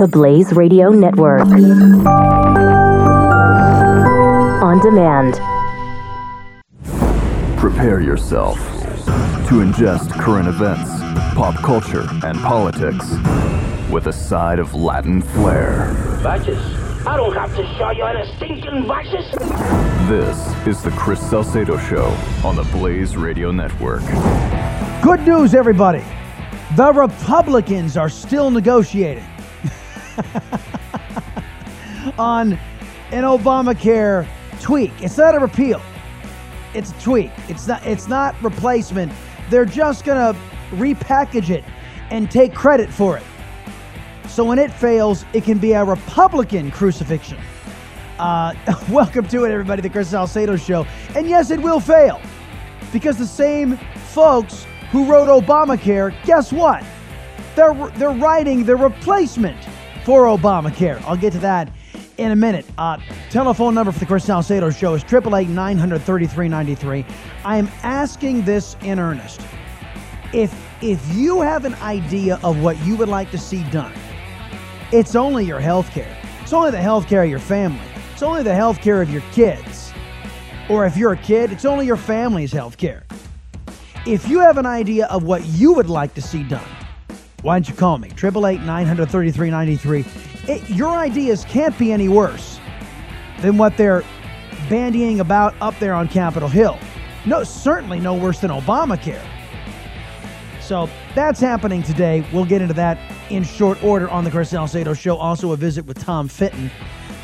the Blaze Radio Network. On demand. Prepare yourself to ingest current events, pop culture, and politics with a side of Latin flair. Vices? I don't have to show you any stinking vices. This is the Chris Salcedo Show on the Blaze Radio Network. Good news, everybody. The Republicans are still negotiating on an Obamacare tweak. It's not a repeal. It's a tweak. It's not it's not replacement. They're just going to repackage it and take credit for it. So when it fails, it can be a Republican crucifixion. Uh, welcome to it, everybody, the Chris Salcedo Show. And yes, it will fail because the same folks who wrote Obamacare, guess what? They're, they're writing the replacement for Obamacare. I'll get to that in a minute. Uh, telephone number for the Chris Salcedo Show is 888 I am asking this in earnest. If, if you have an idea of what you would like to see done, it's only your health care. It's only the health care of your family. It's only the health care of your kids. Or if you're a kid, it's only your family's health care. If you have an idea of what you would like to see done, why don't you call me? 888 Your ideas can't be any worse than what they're bandying about up there on Capitol Hill. No, certainly no worse than Obamacare. So that's happening today. We'll get into that in short order on the Chris Salcedo Show. Also, a visit with Tom Fitton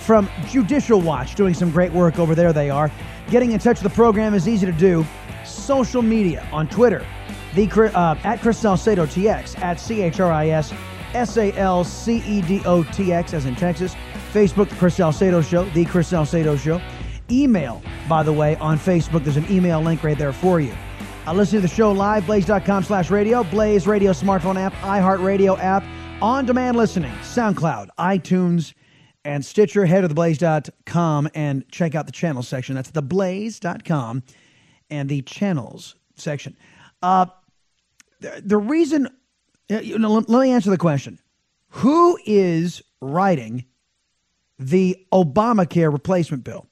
from Judicial Watch, doing some great work over there. They are. Getting in touch with the program is easy to do. Social media on Twitter, the uh, at Chris Salcedo TX, at C H R I S S A L C E D O T X, as in Texas. Facebook, The Chris Salcedo Show, The Chris Salcedo Show. Email, by the way, on Facebook. There's an email link right there for you. Uh, listen to the show live, blaze.com slash radio, Blaze Radio smartphone app, iHeartRadio app, on demand listening, SoundCloud, iTunes, and Stitcher. Head to theblaze.com and check out the channel section. That's theblaze.com and the channels section. Uh, the, reason, you know, let, let me answer the question Who is writing the Obamacare replacement bill?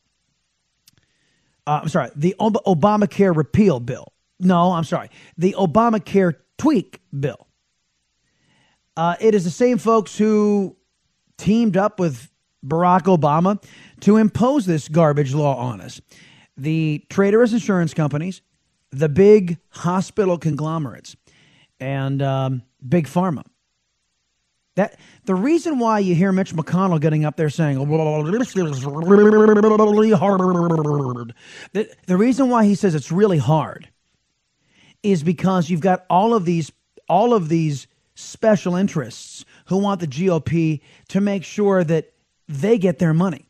Uh, I'm sorry, the Ob- Obamacare repeal bill. No, I'm sorry. The Obamacare tweak bill. Uh, it is the same folks who teamed up with Barack Obama to impose this garbage law on us. The traitorous insurance companies, the big hospital conglomerates, and um, big pharma. That the reason why you hear Mitch McConnell getting up there saying hard. The, the reason why he says it's really hard is because you've got all of these all of these special interests who want the GOP to make sure that they get their money,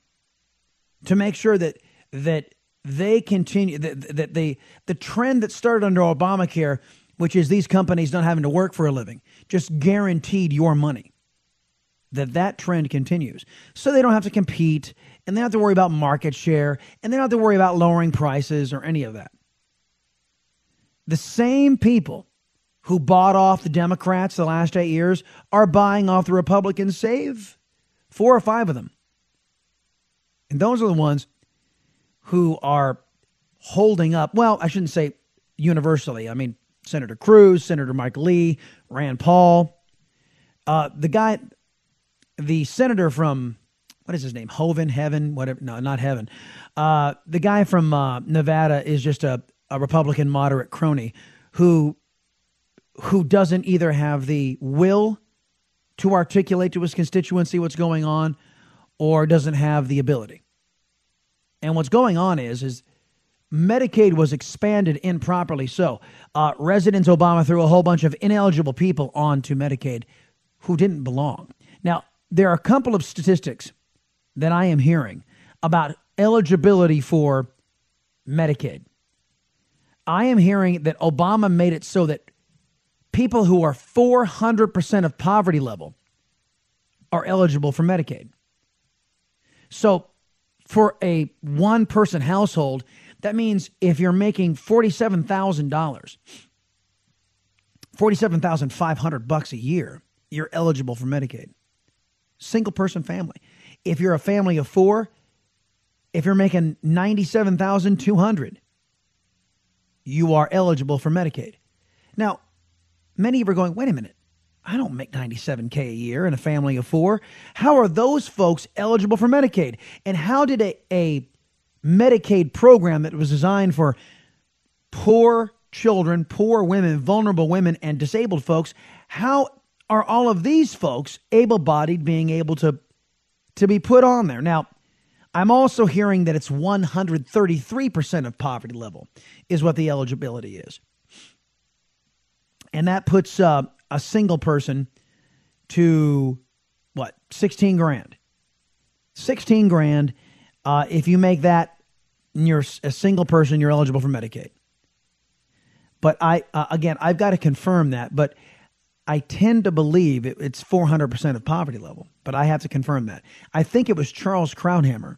to make sure that that they continue that, that the the trend that started under Obamacare, which is these companies not having to work for a living, just guaranteed your money. That that trend continues, so they don't have to compete, and they don't have to worry about market share, and they don't have to worry about lowering prices or any of that the same people who bought off the Democrats the last eight years are buying off the Republicans, save four or five of them. And those are the ones who are holding up, well, I shouldn't say universally. I mean, Senator Cruz, Senator Mike Lee, Rand Paul. Uh, the guy, the senator from, what is his name? Hoven, Heaven, whatever. No, not Heaven. Uh, the guy from uh, Nevada is just a, a Republican moderate crony who who doesn't either have the will to articulate to his constituency what's going on or doesn't have the ability. And what's going on is is Medicaid was expanded improperly. So, uh, Obama threw a whole bunch of ineligible people onto Medicaid who didn't belong. Now, there are a couple of statistics that I am hearing about eligibility for Medicaid. I am hearing that Obama made it so that people who are 400% of poverty level are eligible for Medicaid. So for a one person household, that means if you're making $47,000, 47,500 bucks a year, you're eligible for Medicaid. single person family. If you're a family of four, if you're making 97,200, you are eligible for Medicaid. Now, many of you are going, wait a minute. I don't make 97K a year in a family of four. How are those folks eligible for Medicaid? And how did a, a Medicaid program that was designed for poor children, poor women, vulnerable women, and disabled folks, how are all of these folks able bodied being able to, to be put on there? Now, I'm also hearing that it's 133% of poverty level is what the eligibility is. And that puts uh, a single person to what, 16 grand. 16 grand. Uh, if you make that, you're a single person, you're eligible for Medicaid. But I, uh, again, I've got to confirm that. But I tend to believe it, it's 400% of poverty level. But I have to confirm that. I think it was Charles Krauthammer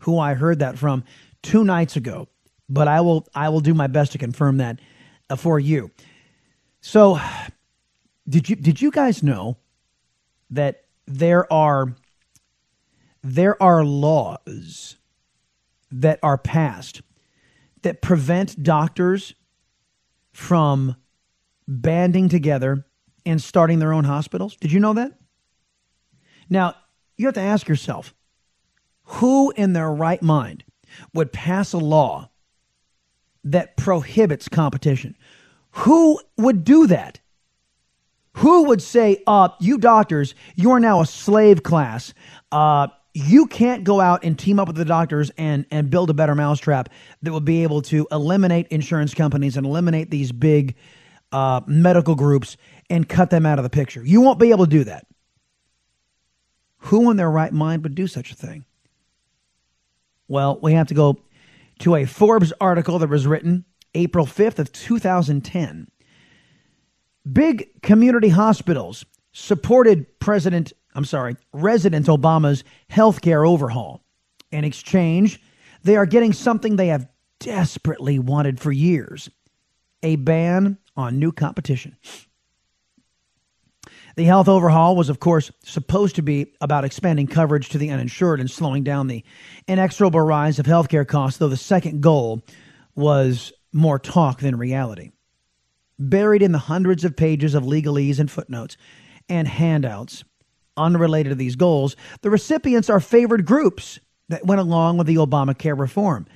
who I heard that from two nights ago. But I will, I will do my best to confirm that uh, for you. So, did you did you guys know that there are there are laws that are passed that prevent doctors from banding together and starting their own hospitals. Did you know that? Now, you have to ask yourself who in their right mind would pass a law that prohibits competition? Who would do that? Who would say, uh, you doctors, you are now a slave class. Uh, you can't go out and team up with the doctors and, and build a better mousetrap that will be able to eliminate insurance companies and eliminate these big uh, medical groups and cut them out of the picture. You won't be able to do that. Who in their right mind would do such a thing? Well, we have to go to a Forbes article that was written April 5th of 2010. Big community hospitals supported President, I'm sorry, Resident Obama's healthcare overhaul. In exchange, they are getting something they have desperately wanted for years a ban on new competition. The health overhaul was, of course, supposed to be about expanding coverage to the uninsured and slowing down the inexorable rise of healthcare costs, though the second goal was more talk than reality. Buried in the hundreds of pages of legalese and footnotes and handouts unrelated to these goals, the recipients are favored groups that went along with the Obamacare reform.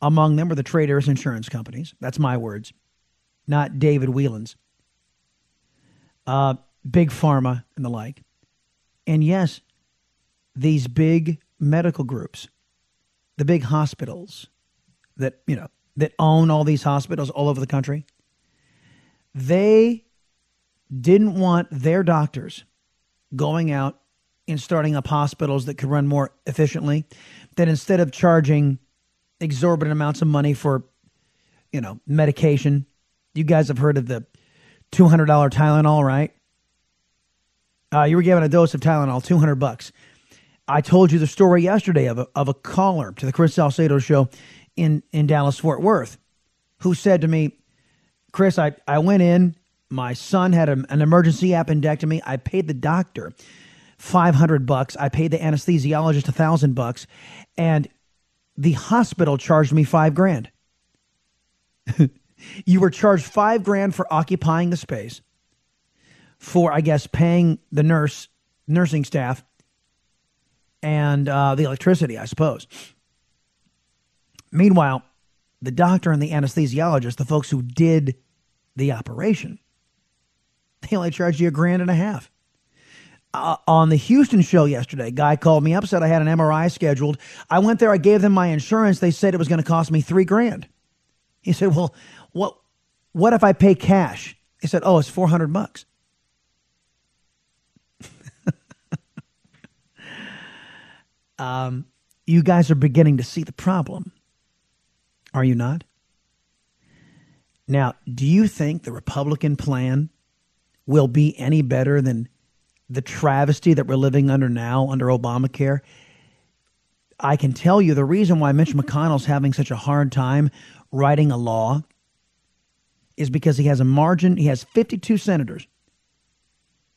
Among them were the traders insurance companies. That's my words, not David Whelan's. Uh, big pharma and the like. And yes, these big medical groups, the big hospitals that, you know, that own all these hospitals all over the country, they didn't want their doctors going out and starting up hospitals that could run more efficiently, that instead of charging exorbitant amounts of money for, you know, medication, you guys have heard of the $200 Tylenol, right? Uh, you were given a dose of Tylenol, 200 bucks. I told you the story yesterday of a, of a caller to the Chris Salcedo show in, in Dallas, Fort Worth, who said to me, Chris, I, I went in, my son had a, an emergency appendectomy. I paid the doctor 500 bucks. I paid the anesthesiologist a thousand bucks and the hospital charged me five grand. you were charged five grand for occupying the space for, I guess, paying the nurse, nursing staff, and uh, the electricity, I suppose. Meanwhile, the doctor and the anesthesiologist, the folks who did the operation, they only charged you a grand and a half. Uh, on the Houston show yesterday, guy called me up, said I had an MRI scheduled. I went there, I gave them my insurance. They said it was going to cost me three grand. He said, Well, what, what if I pay cash? He said, Oh, it's 400 bucks. um, you guys are beginning to see the problem. Are you not? Now, do you think the Republican plan will be any better than the travesty that we're living under now under Obamacare? I can tell you the reason why Mitch McConnell's having such a hard time writing a law is because he has a margin, he has 52 senators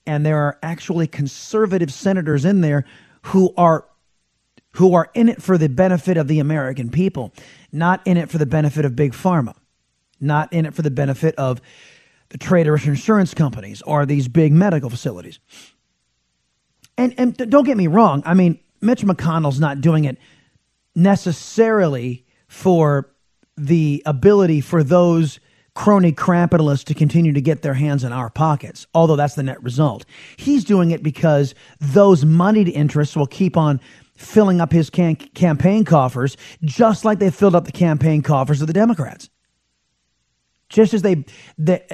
and there are actually conservative senators in there who are who are in it for the benefit of the American people, not in it for the benefit of big pharma, not in it for the benefit of the traitorous insurance companies or these big medical facilities. And and don't get me wrong, I mean Mitch McConnell's not doing it necessarily for the ability for those crony capitalists to continue to get their hands in our pockets, although that's the net result. He's doing it because those moneyed interests will keep on filling up his can- campaign coffers, just like they filled up the campaign coffers of the Democrats. Just as they,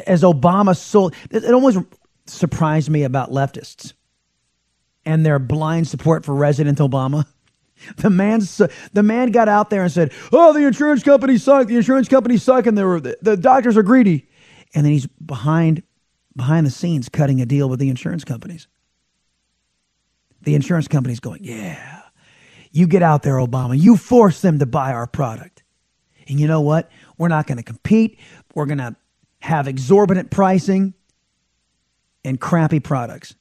as Obama sold, it almost surprised me about leftists and their blind support for President Obama. The man, the man got out there and said, "Oh, the insurance companies suck. The insurance companies suck, and the, the doctors are greedy." And then he's behind, behind the scenes, cutting a deal with the insurance companies. The insurance companies going, "Yeah, you get out there, Obama. You force them to buy our product." And you know what? We're not going to compete. We're going to have exorbitant pricing and crappy products.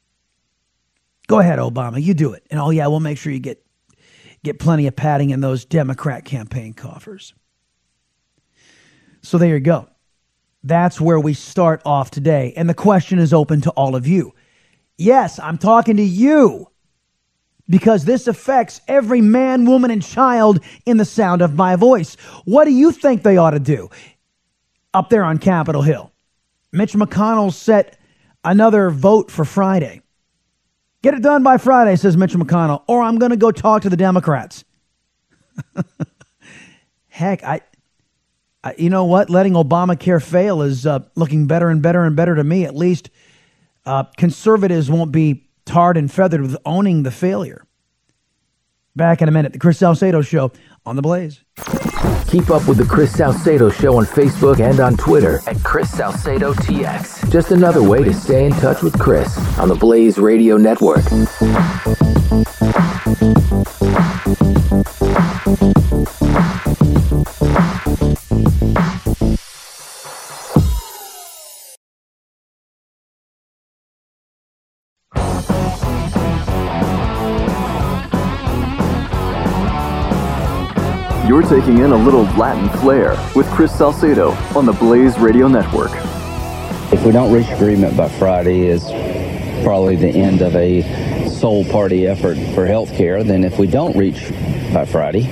Go ahead, Obama. You do it. And oh, yeah, we'll make sure you get get plenty of padding in those Democrat campaign coffers. So there you go. That's where we start off today. And the question is open to all of you. Yes, I'm talking to you because this affects every man, woman, and child in the sound of my voice. What do you think they ought to do up there on Capitol Hill? Mitch McConnell set another vote for Friday. Get it done by Friday, says Mitch McConnell, or I'm going to go talk to the Democrats. Heck, I, I, you know what? Letting Obamacare fail is uh, looking better and better and better to me. At least uh, conservatives won't be tarred and feathered with owning the failure. Back in a minute, the Chris Salcedo Show on the Blaze. Keep up with the Chris Salcedo Show on Facebook and on Twitter at Chris Salcedo TX. Just another way to stay in touch with Chris on the Blaze Radio Network. Taking in a little Latin flair with Chris Salcedo on the Blaze Radio Network. If we don't reach agreement by Friday, is probably the end of a sole party effort for health care. Then, if we don't reach by Friday,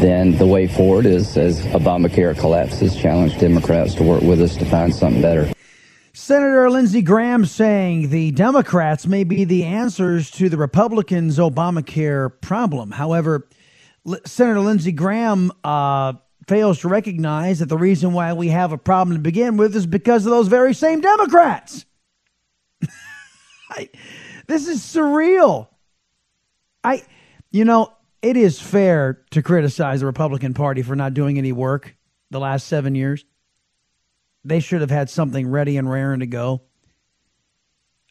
then the way forward is as Obamacare collapses, challenge Democrats to work with us to find something better. Senator Lindsey Graham saying the Democrats may be the answers to the Republicans' Obamacare problem. However, Senator Lindsey Graham uh, fails to recognize that the reason why we have a problem to begin with is because of those very same Democrats. I, this is surreal. I, you know, it is fair to criticize the Republican Party for not doing any work the last seven years. They should have had something ready and raring to go,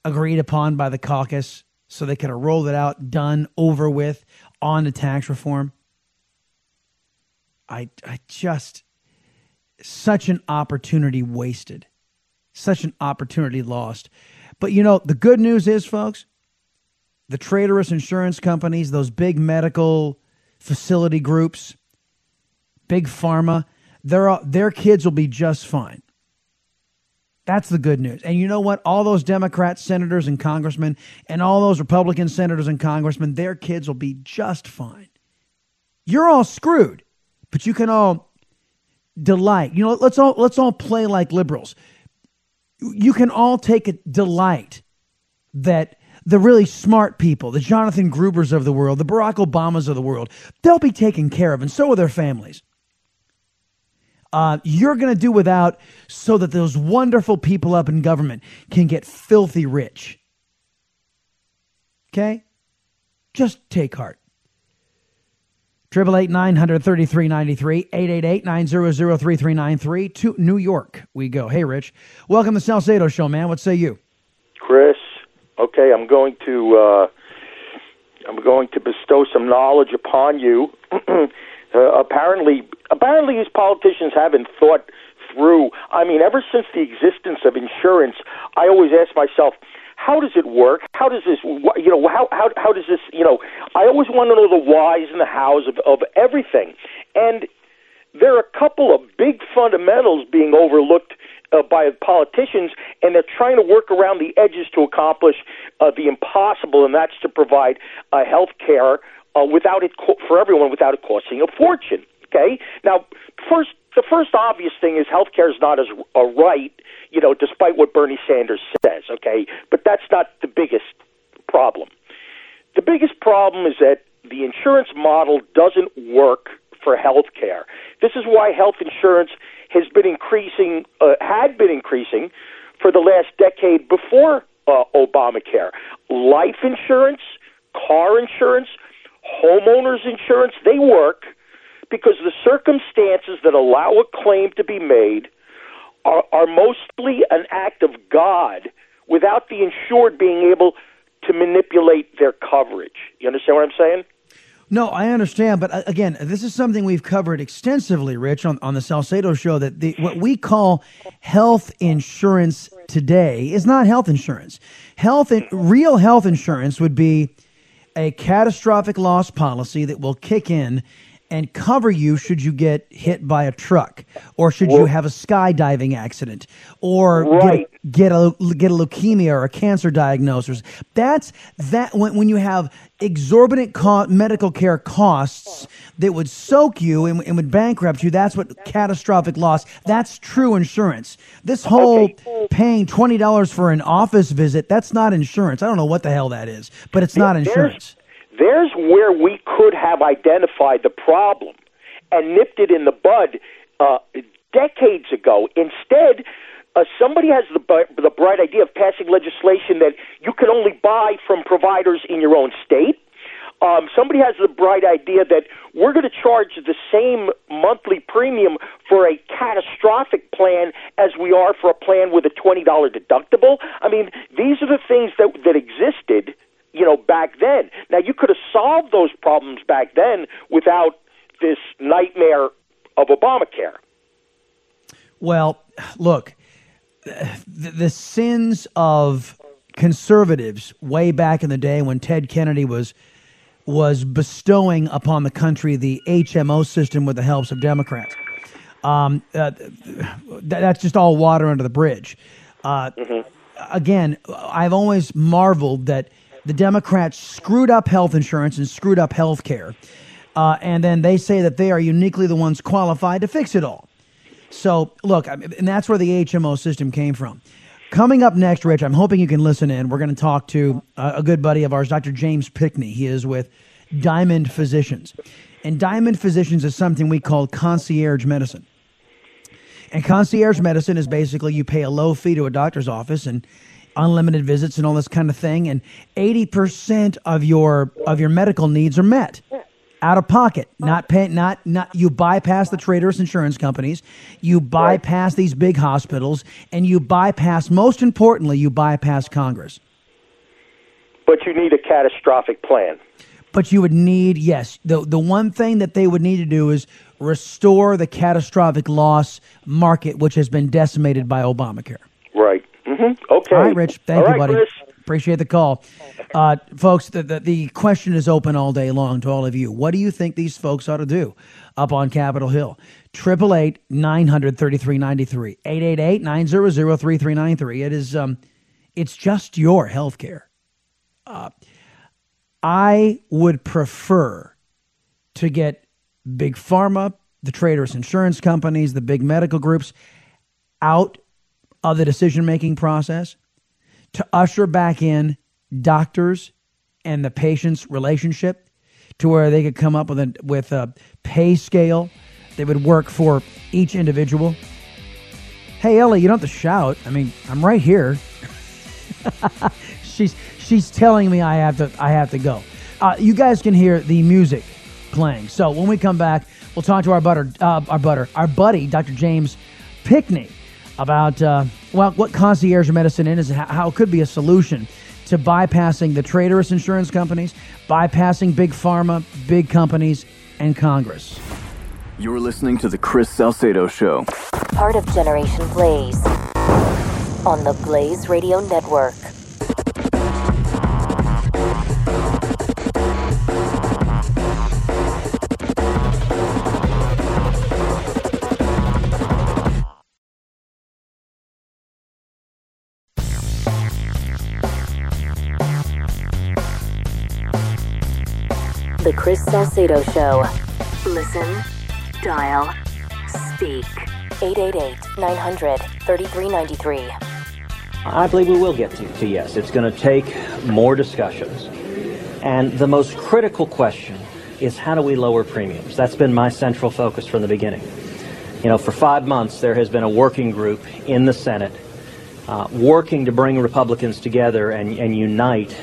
agreed upon by the caucus, so they could have rolled it out, done, over with on the tax reform. I, I just, such an opportunity wasted, such an opportunity lost. But you know, the good news is, folks, the traitorous insurance companies, those big medical facility groups, big pharma, their, their kids will be just fine. That's the good news. And you know what? All those Democrat senators and congressmen and all those Republican senators and congressmen, their kids will be just fine. You're all screwed but you can all delight. You know, let's all let's all play like liberals. You can all take a delight that the really smart people, the Jonathan Grubers of the world, the Barack Obamas of the world, they'll be taken care of, and so are their families. Uh, you're going to do without so that those wonderful people up in government can get filthy rich. Okay? Just take heart. Triple eight nine hundred thirty three ninety three eight eight eight nine zero zero three three nine three to New York. We go. Hey, Rich, welcome to the Salcedo Show, man. What say you, Chris? Okay, I'm going to uh, I'm going to bestow some knowledge upon you. uh, apparently, apparently, these politicians haven't thought through. I mean, ever since the existence of insurance, I always ask myself, how does it work? How does this, you know, how how how does this, you know? I always want to know the whys and the hows of of everything, and there are a couple of big fundamentals being overlooked uh, by politicians, and they're trying to work around the edges to accomplish uh, the impossible, and that's to provide uh, health care uh, without it co- for everyone without it costing a fortune. Okay, now first. The first obvious thing is health care is not as a right, you know, despite what Bernie Sanders says, okay? But that's not the biggest problem. The biggest problem is that the insurance model doesn't work for health care. This is why health insurance has been increasing, uh, had been increasing for the last decade before uh, Obamacare. Life insurance, car insurance, homeowners insurance, they work because the circumstances that allow a claim to be made are, are mostly an act of God without the insured being able to manipulate their coverage. You understand what I'm saying? No, I understand, but uh, again, this is something we've covered extensively, Rich, on, on the Salcedo show. That the, what we call health insurance today is not health insurance. Health, real health insurance would be a catastrophic loss policy that will kick in and cover you should you get hit by a truck or should you have a skydiving accident or right. get, get a get a leukemia or a cancer diagnosis. That's that when, when you have exorbitant co- medical care costs that would soak you and, and, would bankrupt you. That's what catastrophic loss. That's true insurance. This whole okay. paying twenty dollars for an office visit. That's not insurance. I don't know what the hell that is, but it's not insurance. There's where we could have identified the problem and nipped it in the bud uh, decades ago. Instead, uh, somebody has the, the bright idea of passing legislation that you can only buy from providers in your own state. Um, somebody has the bright idea that we're going to charge the same monthly premium for a catastrophic plan as we are for a plan with a $20 deductible. I mean, these are the things that, that existed you know, back then. Now, you could have solved those problems back then without this nightmare of Obamacare. Well, look, the, the sins of conservatives way back in the day when Ted Kennedy was was bestowing upon the country the HMO system with the help of Democrats. Um, uh, that's just all water under the bridge. Uh, mm-hmm. Again, I've always marveled that the Democrats screwed up health insurance and screwed up health care. Uh, and then they say that they are uniquely the ones qualified to fix it all. So, look, and that's where the HMO system came from. Coming up next, Rich, I'm hoping you can listen in. We're going to talk to a good buddy of ours, Dr. James Pinckney. He is with Diamond Physicians. And Diamond Physicians is something we call concierge medicine. And concierge medicine is basically you pay a low fee to a doctor's office and unlimited visits and all this kind of thing and 80% of your of your medical needs are met. Out of pocket. Not pay not not you bypass the traders insurance companies you bypass these big hospitals and you bypass most importantly you bypass congress. But you need a catastrophic plan. But you would need yes the the one thing that they would need to do is restore the catastrophic loss market which has been decimated by obamacare. Right. Mm-hmm. Okay. All right, Rich. Thank all you, right, buddy. Chris. Appreciate the call. Uh, folks, the, the, the, question is open all day long to all of you. What do you think these folks ought to do up on Capitol Hill? 888 900 3393. 888 900 3393. It is, um, it's just your health care. Uh, I would prefer to get big pharma, the traders insurance companies, the big medical groups out of the decision making process to usher back in doctors and the patient's relationship to where they could come up with a with a pay scale that would work for each individual. Hey Ellie, you don't have to shout. I mean, I'm right here. she's she's telling me I have to I have to go. Uh, you guys can hear the music playing. So when we come back, we'll talk to our butter uh, our butter our buddy Dr. James Pinckney about uh, well what concierge medicine is how it could be a solution to bypassing the traitorous insurance companies, bypassing big pharma, big companies, and Congress. You're listening to the Chris Salcedo Show, part of Generation Blaze on the Blaze Radio Network. The Chris Salcedo Show. Listen, dial, speak. 888 900 3393. I believe we will get to, to yes. It's going to take more discussions. And the most critical question is how do we lower premiums? That's been my central focus from the beginning. You know, for five months, there has been a working group in the Senate uh, working to bring Republicans together and, and unite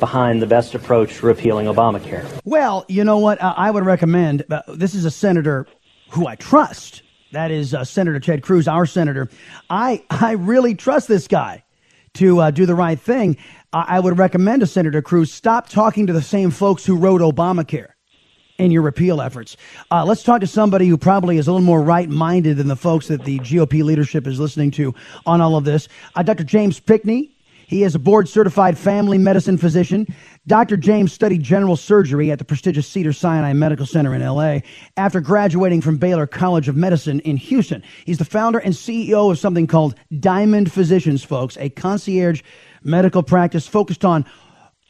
behind the best approach to repealing Obamacare. Well, you know what? Uh, I would recommend uh, this is a senator who I trust. That is uh, Senator Ted Cruz, our senator. I, I really trust this guy to uh, do the right thing. I would recommend to Senator Cruz stop talking to the same folks who wrote Obamacare in your repeal efforts. Uh, let's talk to somebody who probably is a little more right minded than the folks that the GOP leadership is listening to on all of this. Uh, Dr. James Pinckney. He is a board certified family medicine physician. Dr. James studied general surgery at the prestigious Cedar Sinai Medical Center in LA after graduating from Baylor College of Medicine in Houston. He's the founder and CEO of something called Diamond Physicians, folks, a concierge medical practice focused on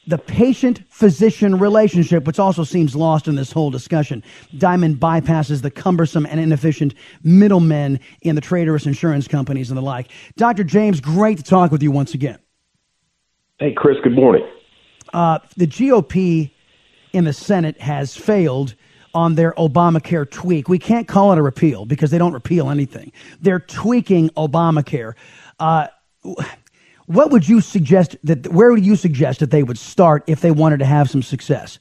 the patient physician relationship, which also seems lost in this whole discussion. Diamond bypasses the cumbersome and inefficient middlemen in the traitorous insurance companies and the like. Dr. James, great to talk with you once again. Hey, Chris, good morning. Uh, the GOP in the Senate has failed on their Obamacare tweak. We can't call it a repeal because they don't repeal anything. They're tweaking Obamacare. Uh, what would you suggest that where would you suggest that they would start if they wanted to have some success?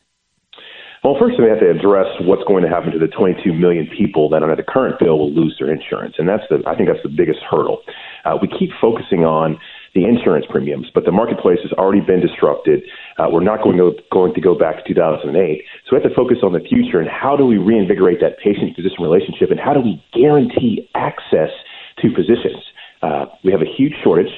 Well, first we have to address what's going to happen to the 22 million people that under the current bill will lose their insurance, and that's the I think that's the biggest hurdle. Uh, we keep focusing on the insurance premiums, but the marketplace has already been disrupted. Uh, we're not going to, going to go back to 2008. So we have to focus on the future and how do we reinvigorate that patient physician relationship and how do we guarantee access to physicians? Uh, we have a huge shortage.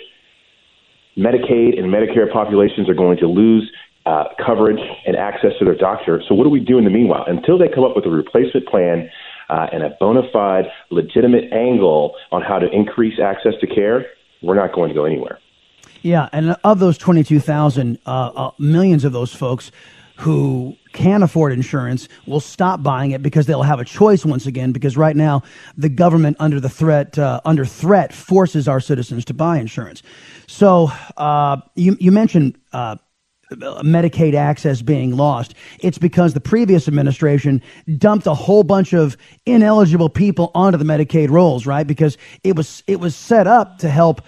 Medicaid and Medicare populations are going to lose uh, coverage and access to their doctor. So, what do we do in the meanwhile? Until they come up with a replacement plan uh, and a bona fide, legitimate angle on how to increase access to care, we're not going to go anywhere. Yeah, and of those 22,000, uh, uh, millions of those folks who can afford insurance will stop buying it because they'll have a choice once again because right now the government under the threat uh, under threat forces our citizens to buy insurance so uh, you, you mentioned uh, Medicaid access being lost. It's because the previous administration dumped a whole bunch of ineligible people onto the Medicaid rolls, right? Because it was it was set up to help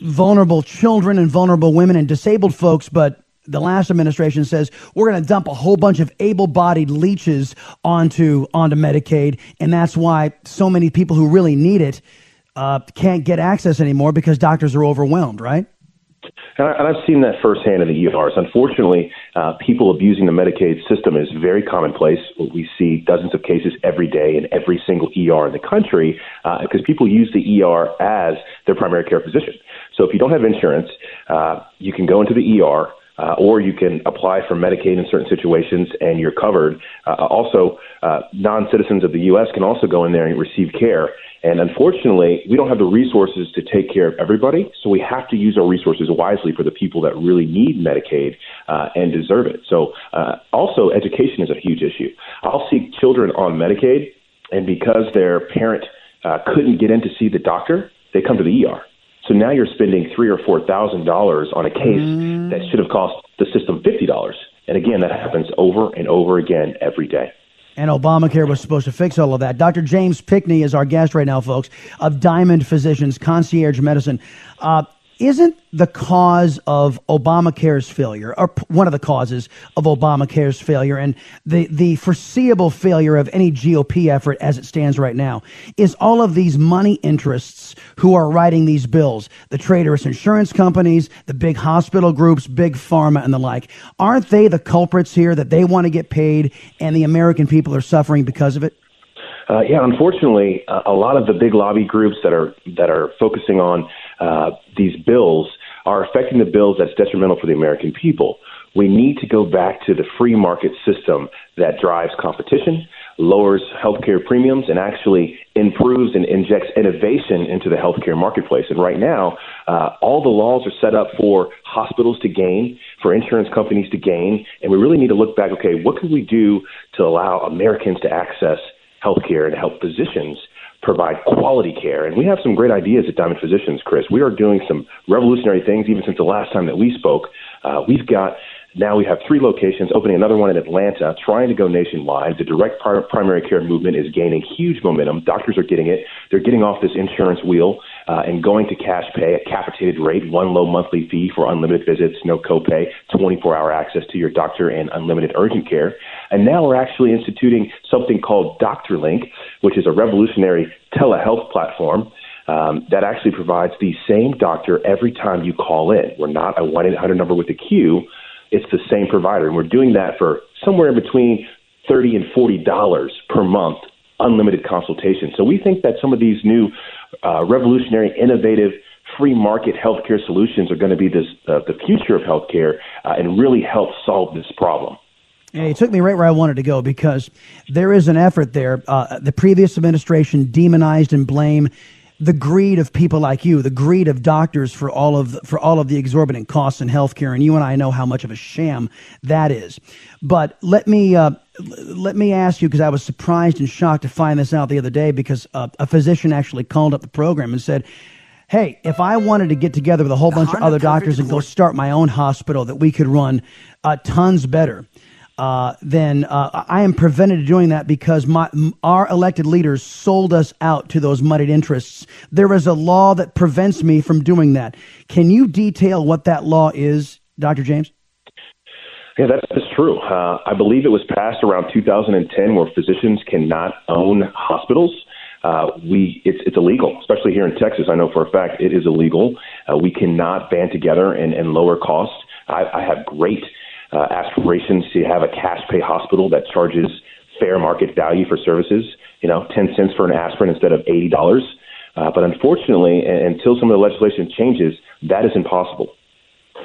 vulnerable children and vulnerable women and disabled folks, but the last administration says we're going to dump a whole bunch of able-bodied leeches onto onto Medicaid, and that's why so many people who really need it uh, can't get access anymore because doctors are overwhelmed, right? And, I, have seen that firsthand in the ERs. Unfortunately, uh, people abusing the Medicaid system is very commonplace. We see dozens of cases every day in every single ER in the country uh, because people use the ER as their primary care physician. So if you don't have insurance, uh, you can go into the ER uh, or you can apply for Medicaid in certain situations and you're covered. Uh, also, uh, non citizens of the U.S. can also go in there and receive care. And unfortunately, we don't have the resources to take care of everybody, so we have to use our resources wisely for the people that really need Medicaid uh, and deserve it. So, uh, also, education is a huge issue. I'll see children on Medicaid, and because their parent uh, couldn't get in to see the doctor, they come to the ER. So now you're spending three or four thousand dollars on a case mm. that should have cost the system fifty dollars. And again, that happens over and over again every day. And Obamacare was supposed to fix all of that. Dr. James Pinckney is our guest right now, folks, of Diamond Physicians Concierge Medicine. Uh, isn't the cause of Obamacare's failure, or one of the causes of Obamacare's failure, and the, the foreseeable failure of any GOP effort as it stands right now, is all of these money interests who are writing these bills, the traitorous insurance companies, the big hospital groups, big pharma, and the like. Aren't they the culprits here that they want to get paid and the American people are suffering because of it? Uh, yeah, unfortunately, uh, a lot of the big lobby groups that are that are focusing on uh, these bills are affecting the bills that's detrimental for the American people. We need to go back to the free market system that drives competition, lowers healthcare premiums and actually improves and injects innovation into the healthcare marketplace. And right now, uh, all the laws are set up for hospitals to gain, for insurance companies to gain, and we really need to look back. Okay, what can we do to allow Americans to access healthcare and help physicians provide quality care. And we have some great ideas at Diamond Physicians, Chris. We are doing some revolutionary things even since the last time that we spoke. Uh, we've got now we have three locations, opening another one in Atlanta, trying to go nationwide. The direct primary care movement is gaining huge momentum. Doctors are getting it. They're getting off this insurance wheel uh, and going to cash pay, a capitated rate, one low monthly fee for unlimited visits, no copay, 24 hour access to your doctor, and unlimited urgent care. And now we're actually instituting something called Doctor Link, which is a revolutionary telehealth platform. Um, that actually provides the same doctor every time you call in. We're not a 1 800 number with a queue it's the same provider. And we're doing that for somewhere in between thirty and forty dollars per month, unlimited consultation. So we think that some of these new uh, revolutionary, innovative, free market healthcare solutions are going to be this, uh, the future of healthcare uh, and really help solve this problem. Yeah, it took me right where I wanted to go because there is an effort there. Uh, the previous administration demonized and blamed the greed of people like you, the greed of doctors for all of the, for all of the exorbitant costs in healthcare, and you and I know how much of a sham that is. But let me uh, let me ask you because I was surprised and shocked to find this out the other day because uh, a physician actually called up the program and said. Hey, if I wanted to get together with a whole bunch of other doctors and go start my own hospital that we could run uh, tons better, uh, then uh, I am prevented from doing that because my, our elected leaders sold us out to those muddied interests. There is a law that prevents me from doing that. Can you detail what that law is, Dr. James? Yeah, that is true. Uh, I believe it was passed around 2010 where physicians cannot own hospitals. Uh, we it's it's illegal, especially here in Texas. I know for a fact it is illegal. Uh, we cannot band together and, and lower costs. I, I have great uh, aspirations to have a cash pay hospital that charges fair market value for services, you know, 10 cents for an aspirin instead of $80. Uh, but unfortunately, until some of the legislation changes, that is impossible.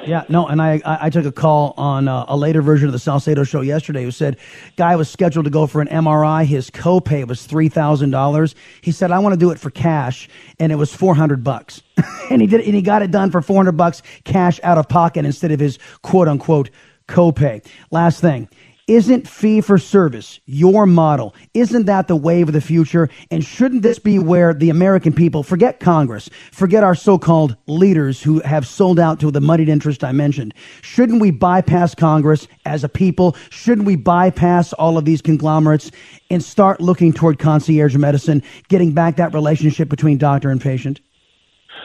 Yeah, no, and I I took a call on uh, a later version of the Salcedo show yesterday who said guy was scheduled to go for an MRI. His copay was three thousand dollars. He said I want to do it for cash, and it was four hundred bucks, and he did and he got it done for four hundred bucks cash out of pocket instead of his quote unquote copay. Last thing. Isn't fee for service your model? Isn't that the wave of the future? And shouldn't this be where the American people forget Congress, forget our so called leaders who have sold out to the moneyed interest I mentioned? Shouldn't we bypass Congress as a people? Shouldn't we bypass all of these conglomerates and start looking toward concierge medicine, getting back that relationship between doctor and patient?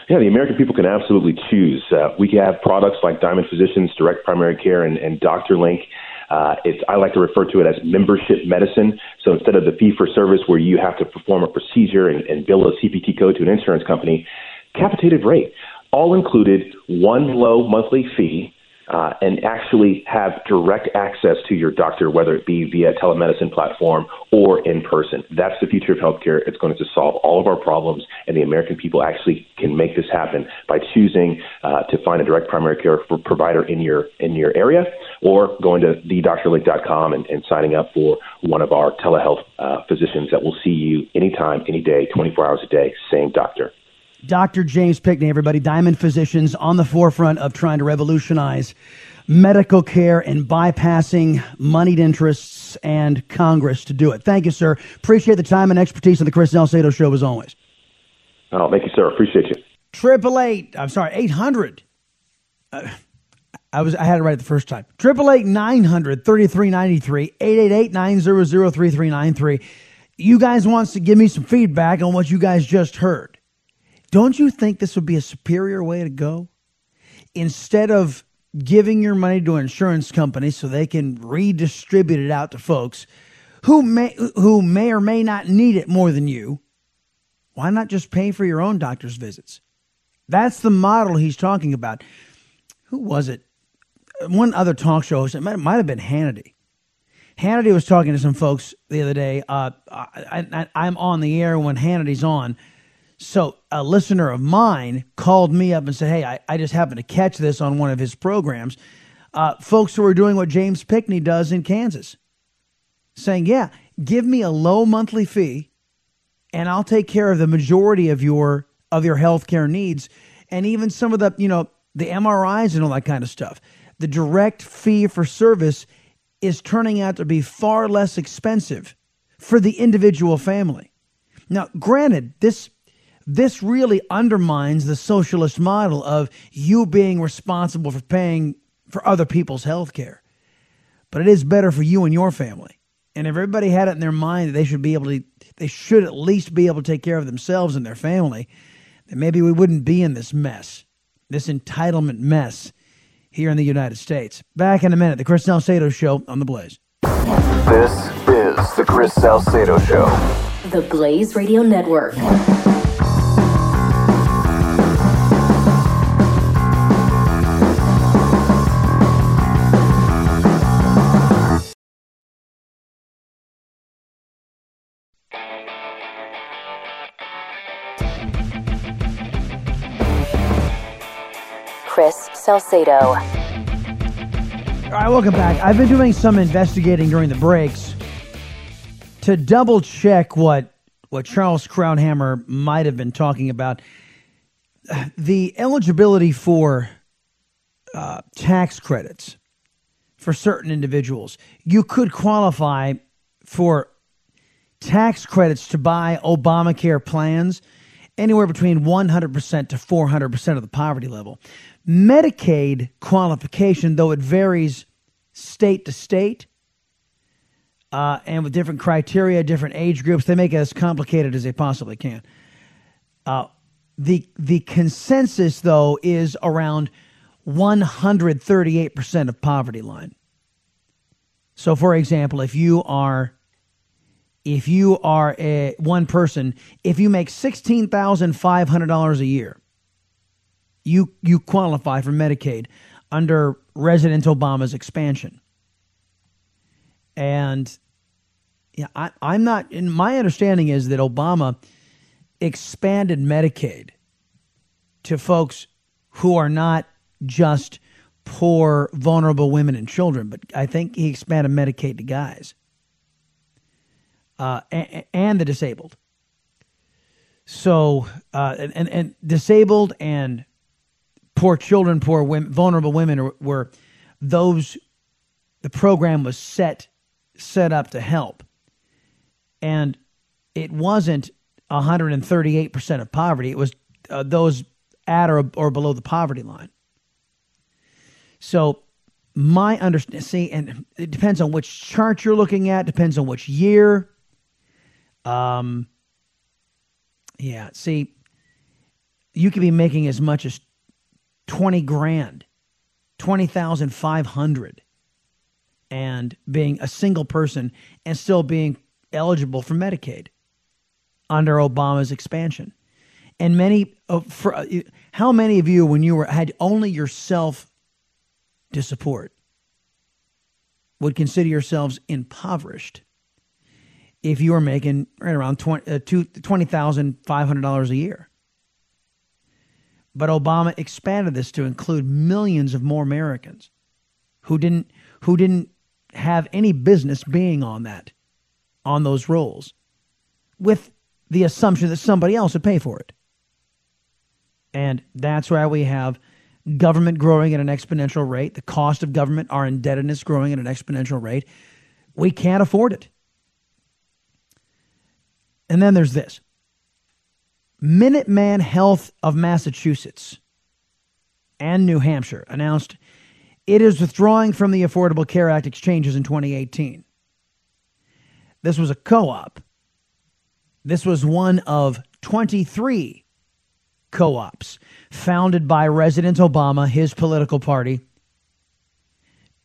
Yeah, the American people can absolutely choose. Uh, we have products like Diamond Physicians, Direct Primary Care, and, and Doctor Link. Uh, it's I like to refer to it as membership medicine. So instead of the fee for service where you have to perform a procedure and, and bill a CPT code to an insurance company, capitated rate, all included, one low monthly fee uh, and actually have direct access to your doctor, whether it be via telemedicine platform or in person. That's the future of healthcare. It's going to solve all of our problems, and the American people actually can make this happen by choosing uh, to find a direct primary care provider in your in your area, or going to thedoctorlink.com and, and signing up for one of our telehealth uh, physicians that will see you anytime, any day, 24 hours a day, same doctor. Dr. James Pinckney, everybody, Diamond Physicians on the forefront of trying to revolutionize medical care and bypassing moneyed interests and Congress to do it. Thank you, sir. Appreciate the time and expertise on the Chris Salcedo Show as always. Oh, thank you, sir. Appreciate you. Triple eight. I'm sorry, eight hundred. Uh, I was I had it right the first time. Triple eight nine hundred thirty three ninety three eight eight eight nine zero zero three three nine three. You guys wants to give me some feedback on what you guys just heard. Don't you think this would be a superior way to go? Instead of giving your money to insurance companies so they can redistribute it out to folks who may who may or may not need it more than you, why not just pay for your own doctor's visits? That's the model he's talking about. Who was it? One other talk show host, it might, might have been Hannity. Hannity was talking to some folks the other day. Uh, I, am on the air when Hannity's on so a listener of mine called me up and said, Hey, I, I just happened to catch this on one of his programs. Uh, folks who are doing what James Pinckney does in Kansas. saying, yeah, give me a low monthly fee and I'll take care of the majority of your of your healthcare needs and even some of the, you know, the MRIs and all that kind of stuff. The direct fee for service is turning out to be far less expensive for the individual family. Now, granted, this this really undermines the socialist model of you being responsible for paying for other people's health care. But it is better for you and your family. And if everybody had it in their mind that they should be able to they should at least be able to take care of themselves and their family, then maybe we wouldn't be in this mess, this entitlement mess here in the United States. Back in a minute, the Chris Salcedo Show on The Blaze. This is the Chris Salcedo Show. The Blaze Radio Network. Salcedo. All right, welcome back. I've been doing some investigating during the breaks to double check what what Charles Krauthammer might have been talking about. The eligibility for uh, tax credits for certain individuals. You could qualify for tax credits to buy Obamacare plans anywhere between 100% to 400% of the poverty level. Medicaid qualification, though it varies state to state uh, and with different criteria, different age groups, they make it as complicated as they possibly can. Uh, the the consensus though is around 138% of poverty line. So for example, if you are if you are a one person, if you make $16,500 a year, you you qualify for Medicaid under President Obama's expansion. And yeah, I, I'm not. My understanding is that Obama expanded Medicaid to folks who are not just poor, vulnerable women and children, but I think he expanded Medicaid to guys uh, and, and, the disabled. So, uh, and, and disabled and poor children, poor women, vulnerable women were those. The program was set set up to help, and it wasn't 138 percent of poverty. It was uh, those at or, or below the poverty line. So my understanding, see, and it depends on which chart you're looking at, depends on which year. Um, yeah, see, you could be making as much as 20 grand, 20,500 and being a single person and still being eligible for Medicaid under Obama's expansion. And many uh, for uh, how many of you when you were had only yourself to support would consider yourselves impoverished if you were making right around 20, uh, $20,500 a year. But Obama expanded this to include millions of more Americans who didn't who didn't have any business being on that on those rolls with the assumption that somebody else would pay for it. And that's why we have government growing at an exponential rate, the cost of government, our indebtedness growing at an exponential rate. We can't afford it. And then there's this Minuteman Health of Massachusetts and New Hampshire announced it is withdrawing from the Affordable Care Act exchanges in 2018. This was a co op. This was one of 23 co ops founded by President Obama, his political party,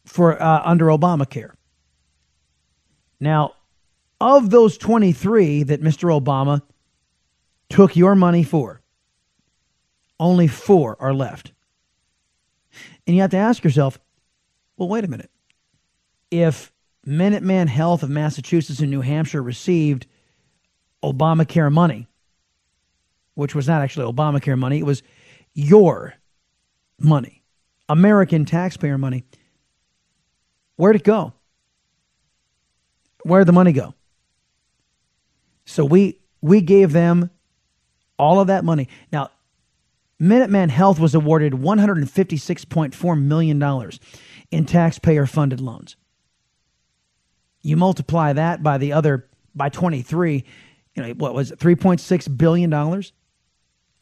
for uh, under Obamacare. Now, of those 23 that Mr. Obama took your money for, only four are left. And you have to ask yourself, well, wait a minute. If Minuteman Health of Massachusetts and New Hampshire received Obamacare money, which was not actually Obamacare money, it was your money, American taxpayer money, where'd it go? Where'd the money go? So we we gave them all of that money. Now, Minuteman Health was awarded $156.4 million in taxpayer funded loans. You multiply that by the other, by 23, you know, what was it, $3.6 billion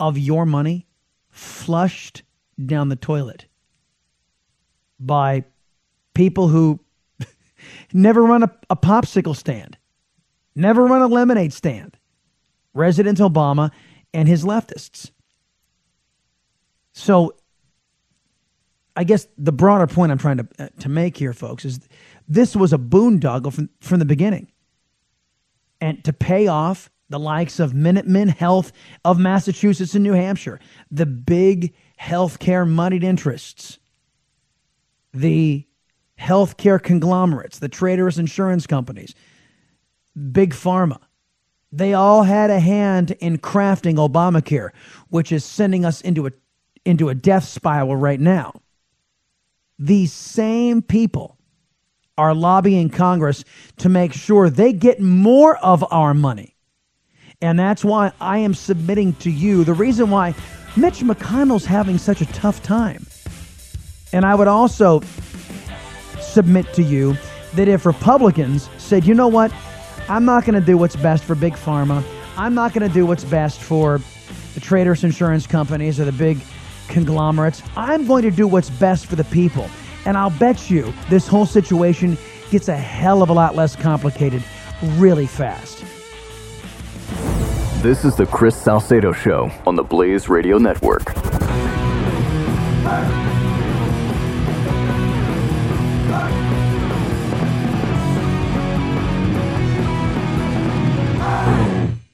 of your money flushed down the toilet by people who never run a, a popsicle stand, never run a lemonade stand. President Obama and his leftists. So, I guess the broader point I'm trying to, uh, to make here, folks, is this was a boondoggle from, from the beginning. And to pay off the likes of Minuteman Health of Massachusetts and New Hampshire, the big healthcare moneyed interests, the healthcare conglomerates, the traitorous insurance companies, big pharma, they all had a hand in crafting Obamacare, which is sending us into a into a death spiral right now. These same people are lobbying Congress to make sure they get more of our money. And that's why I am submitting to you the reason why Mitch McConnell's having such a tough time. And I would also submit to you that if Republicans said, you know what, I'm not going to do what's best for big pharma. I'm not going to do what's best for the traders insurance companies or the big conglomerates. I'm going to do what's best for the people. And I'll bet you this whole situation gets a hell of a lot less complicated really fast. This is the Chris Salcedo Show on the Blaze Radio Network.